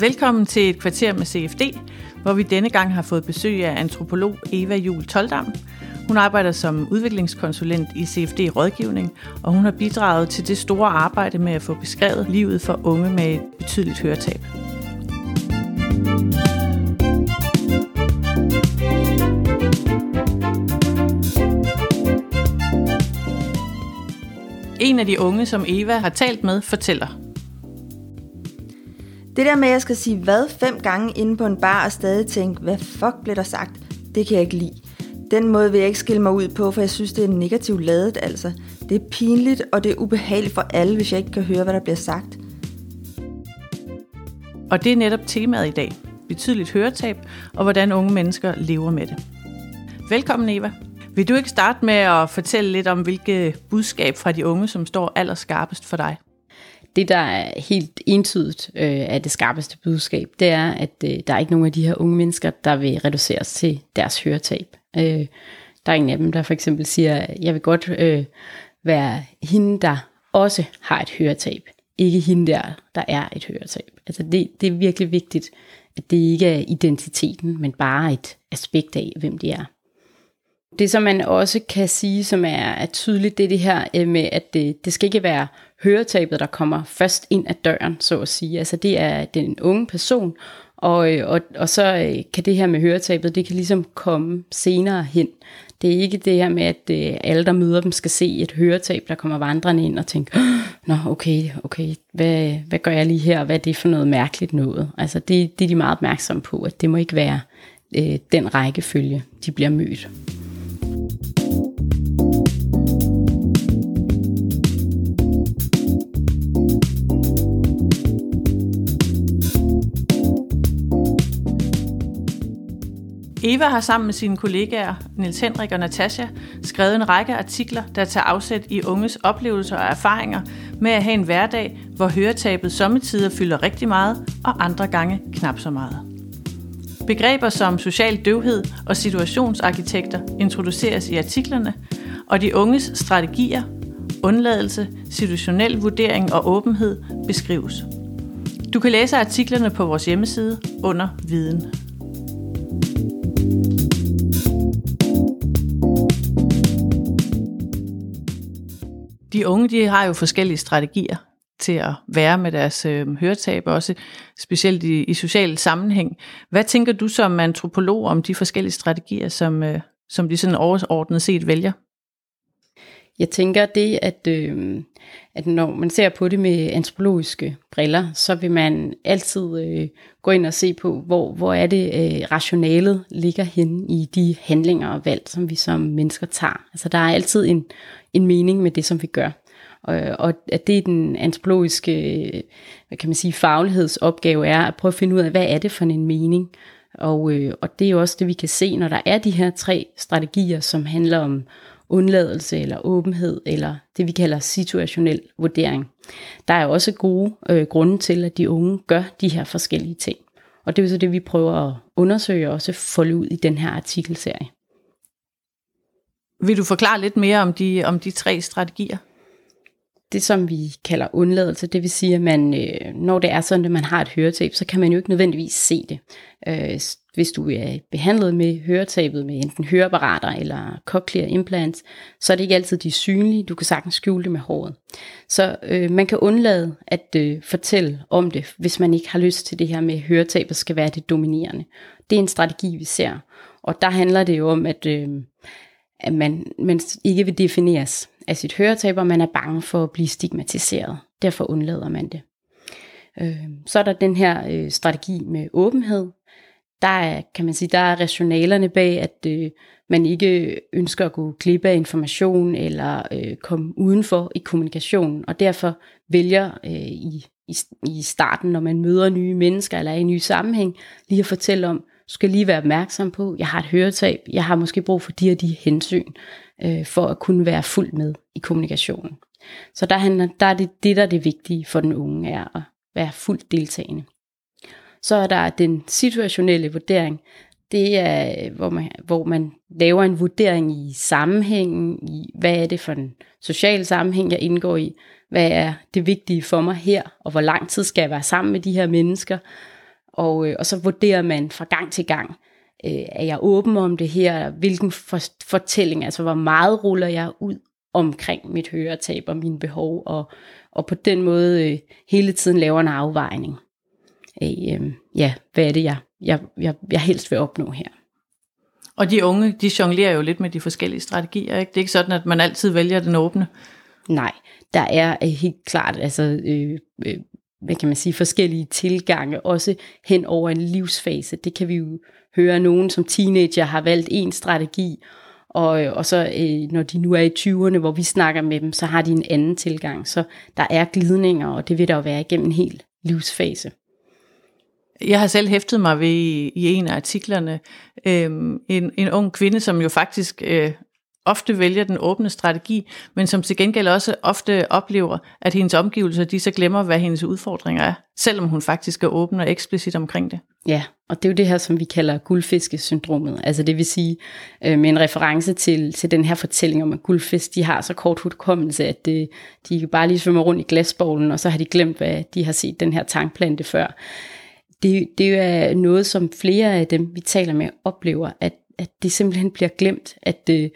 Velkommen til et kvarter med CFD, hvor vi denne gang har fået besøg af antropolog Eva Jul Toldam. Hun arbejder som udviklingskonsulent i CFD Rådgivning, og hun har bidraget til det store arbejde med at få beskrevet livet for unge med et betydeligt høretab. En af de unge, som Eva har talt med, fortæller. Det der med, at jeg skal sige hvad fem gange inde på en bar og stadig tænke, hvad fuck blev der sagt, det kan jeg ikke lide. Den måde vil jeg ikke skille mig ud på, for jeg synes, det er negativt ladet, altså. Det er pinligt, og det er ubehageligt for alle, hvis jeg ikke kan høre, hvad der bliver sagt. Og det er netop temaet i dag. Betydeligt høretab, og hvordan unge mennesker lever med det. Velkommen, Eva. Vil du ikke starte med at fortælle lidt om, hvilke budskab fra de unge, som står allerskarpest for dig? det, der er helt entydigt øh, er det skarpeste budskab, det er, at øh, der er ikke nogen af de her unge mennesker, der vil reduceres til deres høretab. Øh, der er ingen af dem, der for eksempel siger, jeg vil godt øh, være hende, der også har et høretab. Ikke hende der, der er et høretab. Altså det, det er virkelig vigtigt, at det ikke er identiteten, men bare et aspekt af, hvem de er. Det, som man også kan sige, som er, er tydeligt, det er det her øh, med, at det, det skal ikke være høretabet, der kommer først ind ad døren, så at sige. Altså det er den unge person, og, øh, og, og så øh, kan det her med høretabet, det kan ligesom komme senere hen. Det er ikke det her med, at alle, der møder dem, skal se et høretab, der kommer vandrende ind og tænke, nå okay, okay, hvad, hvad gør jeg lige her, hvad er det for noget mærkeligt noget? Altså det, det er de meget opmærksomme på, at det må ikke være øh, den rækkefølge, de bliver mødt. Eva har sammen med sine kollegaer, Nils Henrik og Natasha, skrevet en række artikler, der tager afsæt i unges oplevelser og erfaringer med at have en hverdag, hvor høretabet sommetider fylder rigtig meget, og andre gange knap så meget. Begreber som social døvhed og situationsarkitekter introduceres i artiklerne, og de unges strategier, undladelse, situationel vurdering og åbenhed beskrives. Du kan læse artiklerne på vores hjemmeside under Viden. de unge de har jo forskellige strategier til at være med deres øh, høretab, også specielt i, i social sammenhæng. Hvad tænker du som antropolog om de forskellige strategier, som, øh, som de sådan overordnet set vælger? Jeg tænker det, at, øh, at når man ser på det med antropologiske briller, så vil man altid øh, gå ind og se på, hvor, hvor er det øh, rationalet ligger hen i de handlinger og valg, som vi som mennesker tager. Altså der er altid en, en mening med det, som vi gør. Og, og at det er den antropologiske, hvad kan man sige, faglighedsopgave er at prøve at finde ud af, hvad er det for en mening. Og, øh, og det er jo også det, vi kan se, når der er de her tre strategier, som handler om undladelse eller åbenhed, eller det vi kalder situationel vurdering. Der er også gode øh, grunde til, at de unge gør de her forskellige ting. Og det er jo så det, vi prøver at undersøge og også folde ud i den her artikelserie. Vil du forklare lidt mere om de, om de tre strategier? Det, som vi kalder undladelse, det vil sige, at man, øh, når det er sådan, at man har et høretab, så kan man jo ikke nødvendigvis se det. Øh, hvis du er behandlet med høretabet med enten høreapparater eller cochlear implants, så er det ikke altid de synlige. Du kan sagtens skjule det med håret. Så øh, man kan undlade at øh, fortælle om det, hvis man ikke har lyst til det her med, at høretabet skal være det dominerende. Det er en strategi, vi ser. Og der handler det jo om, at, øh, at man, man ikke vil defineres af sit høretab, og man er bange for at blive stigmatiseret. Derfor undlader man det. Øh, så er der den her øh, strategi med åbenhed, der er, kan man sige, der er rationalerne bag, at øh, man ikke ønsker at gå glip af information eller øh, komme udenfor i kommunikationen, og derfor vælger øh, i, i, i starten, når man møder nye mennesker eller er i en ny sammenhæng, lige at fortælle om, du skal lige være opmærksom på, jeg har et høretab, jeg har måske brug for de og de hensyn, øh, for at kunne være fuld med i kommunikationen. Så der, handler, der er det, det, der er det vigtige for den unge, er at være fuldt deltagende. Så er der den situationelle vurdering. det er, hvor man, hvor man laver en vurdering i sammenhængen, i hvad er det for en social sammenhæng, jeg indgår i, hvad er det vigtige for mig her, og hvor lang tid skal jeg være sammen med de her mennesker, og, øh, og så vurderer man fra gang til gang, øh, er jeg åben om det her, hvilken for, fortælling, altså hvor meget ruller jeg ud omkring mit høretab og mine behov, og, og på den måde øh, hele tiden laver en afvejning af, øh, ja, hvad er det, jeg, jeg, jeg, jeg helst vil opnå her. Og de unge, de jonglerer jo lidt med de forskellige strategier, ikke? Det er ikke sådan, at man altid vælger den åbne. Nej, der er øh, helt klart, altså, øh, øh, hvad kan man sige, forskellige tilgange, også hen over en livsfase. Det kan vi jo høre, nogen som teenager har valgt en strategi, og, og så øh, når de nu er i 20'erne, hvor vi snakker med dem, så har de en anden tilgang. Så der er glidninger, og det vil der jo være igennem en hel livsfase. Jeg har selv hæftet mig ved i, en af artiklerne øh, en, en ung kvinde, som jo faktisk øh, ofte vælger den åbne strategi, men som til gengæld også ofte oplever, at hendes omgivelser, de så glemmer, hvad hendes udfordringer er, selvom hun faktisk er åben og eksplicit omkring det. Ja, og det er jo det her, som vi kalder guldfiskesyndromet. Altså det vil sige, øh, med en reference til, til den her fortælling om, at guldfisk, de har så kort hukommelse, at det, de bare lige svømmer rundt i glasbowlen, og så har de glemt, hvad de har set den her tankplante før. Det, det er noget, som flere af dem, vi taler med, oplever, at, at det simpelthen bliver glemt, at, øh,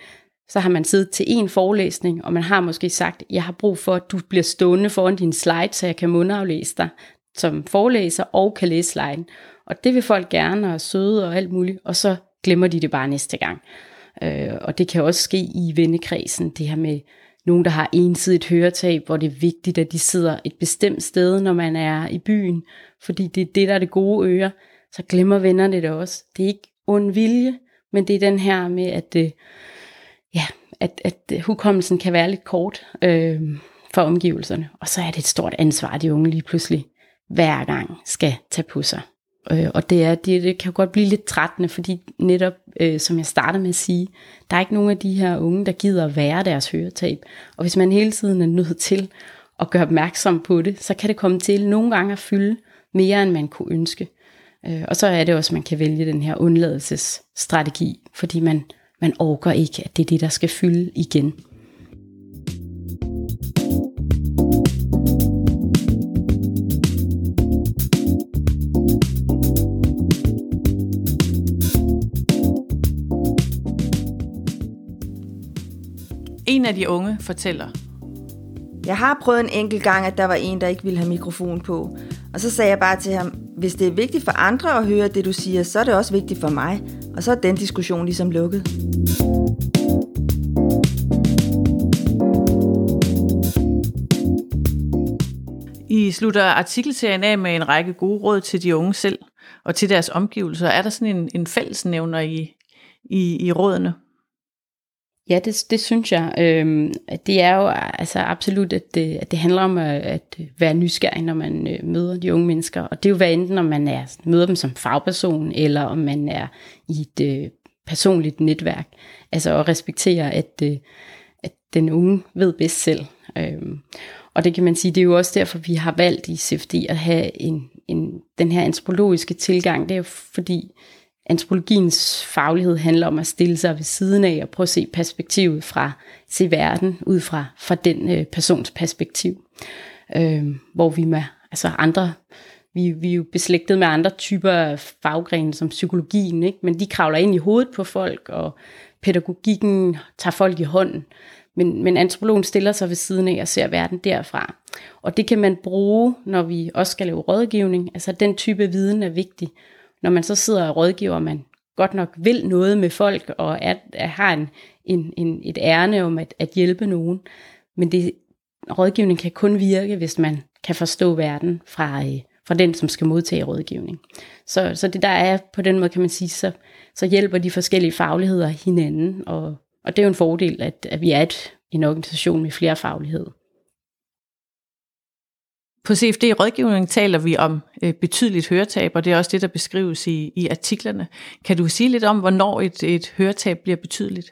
så har man siddet til en forelæsning, og man har måske sagt, jeg har brug for, at du bliver stående foran din slide, så jeg kan mundaflæse dig som forelæser og kan læse sliden. Og det vil folk gerne, og søde og alt muligt, og så glemmer de det bare næste gang. Øh, og det kan også ske i vennekredsen, det her med nogen, der har ensidigt høretab, hvor det er vigtigt, at de sidder et bestemt sted, når man er i byen, fordi det er det, der er det gode øre, så glemmer vennerne det også. Det er ikke ond vilje, men det er den her med, at det, ja, at, at hukommelsen kan være lidt kort øh, for omgivelserne. Og så er det et stort ansvar, de unge lige pludselig hver gang skal tage på sig. Øh, og det, er, det, det kan godt blive lidt trættende, fordi netop, øh, som jeg startede med at sige, der er ikke nogen af de her unge, der gider at være deres høretab. Og hvis man hele tiden er nødt til at gøre opmærksom på det, så kan det komme til nogle gange at fylde mere, end man kunne ønske. Øh, og så er det også, at man kan vælge den her undladelsesstrategi, fordi man man orker ikke, at det er det, der skal fylde igen. En af de unge fortæller. Jeg har prøvet en enkelt gang, at der var en, der ikke ville have mikrofon på. Og så sagde jeg bare til ham, hvis det er vigtigt for andre at høre det, du siger, så er det også vigtigt for mig. Og så er den diskussion ligesom lukket. I slutter artikelserien af med en række gode råd til de unge selv og til deres omgivelser. Er der sådan en, en fællesnævner i, i, i rådene? Ja, det, det synes jeg. Øhm, det er jo altså absolut, at det, at det handler om at, at være nysgerrig, når man øh, møder de unge mennesker. Og det er jo hvad enten, om man er, møder dem som fagperson, eller om man er i et øh, personligt netværk. Altså at respektere, at, øh, at den unge ved bedst selv. Øhm, og det kan man sige, det er jo også derfor, vi har valgt i CFD at have en, en, den her antropologiske tilgang. Det er jo fordi, antropologiens faglighed handler om at stille sig ved siden af og prøve at se perspektivet fra, se verden ud fra, fra den øh, persons perspektiv. Øh, hvor vi med altså andre, vi, vi er jo beslægtet med andre typer faggrene som psykologien, ikke? men de kravler ind i hovedet på folk, og pædagogikken tager folk i hånden. Men, men antropologen stiller sig ved siden af og ser verden derfra. Og det kan man bruge, når vi også skal lave rådgivning. Altså den type viden er vigtig når man så sidder og rådgiver, man godt nok vil noget med folk, og at, at har en, en, en, et ærne om at, at hjælpe nogen. Men det, rådgivning kan kun virke, hvis man kan forstå verden fra, øh, fra den, som skal modtage rådgivning. Så, så det der er på den måde, kan man sige, så, så hjælper de forskellige fagligheder hinanden, og, og det er jo en fordel, at, at vi er et, en organisation med flere fagligheder. På CFD-rådgivning taler vi om øh, betydeligt høretab, og det er også det, der beskrives i, i artiklerne. Kan du sige lidt om, hvornår et, et høretab bliver betydeligt?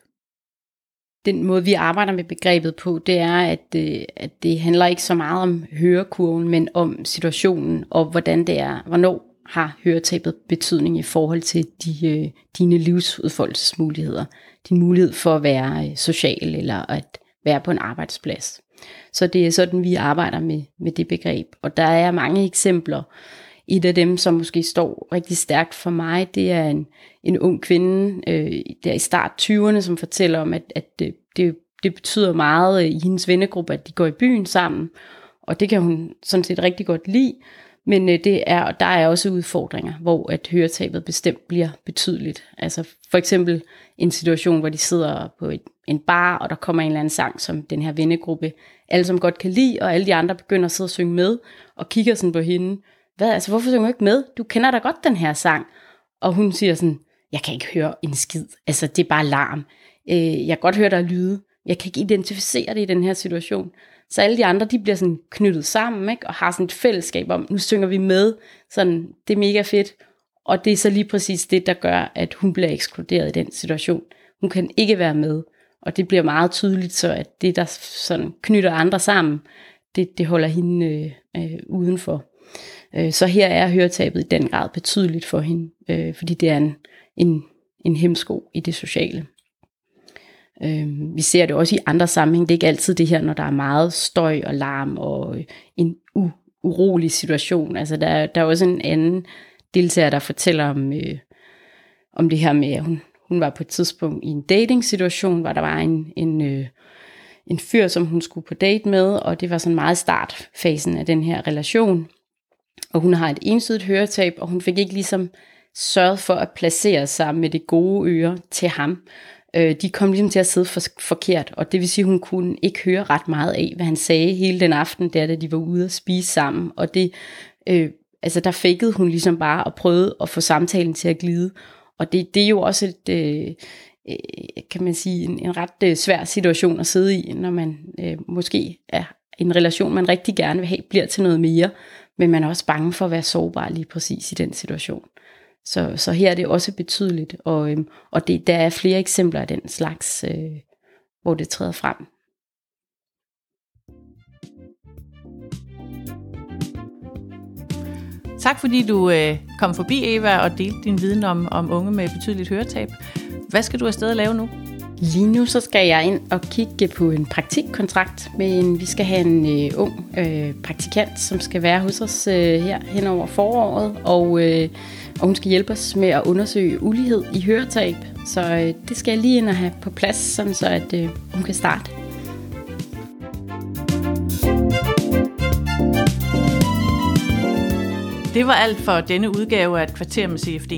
Den måde, vi arbejder med begrebet på, det er, at, øh, at det handler ikke så meget om hørekurven, men om situationen, og hvordan det er, hvornår har høretabet betydning i forhold til de, øh, dine livsudfoldelsesmuligheder. Din mulighed for at være øh, social eller at være på en arbejdsplads. Så det er sådan, vi arbejder med, med det begreb. Og der er mange eksempler. Et af dem, som måske står rigtig stærkt for mig, det er en, en ung kvinde øh, der i start 20'erne, som fortæller om, at, at det, det, det betyder meget øh, i hendes vennegruppe, at de går i byen sammen. Og det kan hun sådan set rigtig godt lide. Men øh, det er, der er også udfordringer, hvor at høretabet bestemt bliver betydeligt. Altså for eksempel en situation, hvor de sidder på et, en bar, og der kommer en eller anden sang, som den her vennegruppe alle som godt kan lide, og alle de andre begynder at sidde og synge med, og kigger sådan på hende. Hvad, altså hvorfor synger du ikke med? Du kender da godt den her sang. Og hun siger sådan, jeg kan ikke høre en skid. Altså det er bare larm. Øh, jeg kan godt høre, der er lyde. Jeg kan ikke identificere det i den her situation. Så alle de andre, de bliver sådan knyttet sammen, ikke? og har sådan et fællesskab om, nu synger vi med, sådan, det er mega fedt. Og det er så lige præcis det, der gør, at hun bliver ekskluderet i den situation. Hun kan ikke være med, og det bliver meget tydeligt, så at det, der sådan knytter andre sammen, det, det holder hende øh, øh, udenfor. Øh, så her er høretabet i den grad betydeligt for hende, øh, fordi det er en, en, en hemsko i det sociale. Øh, vi ser det også i andre sammenhæng. Det er ikke altid det her, når der er meget støj og larm og øh, en u- urolig situation. Altså der, der er også en anden deltager, der fortæller om, øh, om det her med, at hun, hun var på et tidspunkt i en dating-situation, hvor der var en, en, øh, en fyr, som hun skulle på date med, og det var sådan meget startfasen af den her relation. Og hun har et ensidigt høretab, og hun fik ikke ligesom sørget for at placere sig med det gode øre til ham. Øh, de kom ligesom til at sidde for, forkert, og det vil sige, at hun kunne ikke høre ret meget af, hvad han sagde hele den aften, der da de var ude at spise sammen. Og det, øh, altså der fakede hun ligesom bare og prøvede at få samtalen til at glide. Og det, det er jo også et, øh, øh kan man sige, en, en ret øh, svær situation at sidde i, når man øh, måske er en relation, man rigtig gerne vil have, bliver til noget mere, men man er også bange for at være sårbar lige præcis i den situation. Så, så her er det også betydeligt, og, øhm, og det, der er flere eksempler af den slags, øh, hvor det træder frem. Tak fordi du øh, kom forbi, Eva, og delte din viden om, om unge med betydeligt høretab. Hvad skal du afsted at lave nu? Lige nu så skal jeg ind og kigge på en praktikkontrakt med en, vi skal have en øh, ung øh, praktikant, som skal være hos os øh, her hen over foråret, og øh, og hun skal hjælpe os med at undersøge ulighed i høretab. Så øh, det skal jeg lige ind og have på plads, sådan så at øh, hun kan starte. Det var alt for denne udgave af et kvarter med CFD.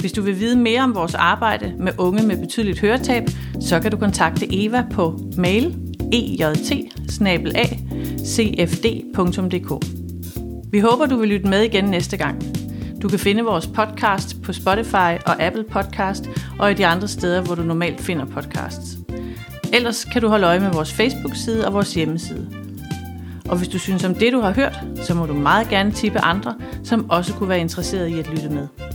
Hvis du vil vide mere om vores arbejde med unge med betydeligt høretab, så kan du kontakte Eva på mail ejt cfd.dk. Vi håber, du vil lytte med igen næste gang. Du kan finde vores podcast på Spotify og Apple Podcast og i de andre steder, hvor du normalt finder podcasts. Ellers kan du holde øje med vores Facebook-side og vores hjemmeside. Og hvis du synes om det, du har hørt, så må du meget gerne tippe andre, som også kunne være interesseret i at lytte med.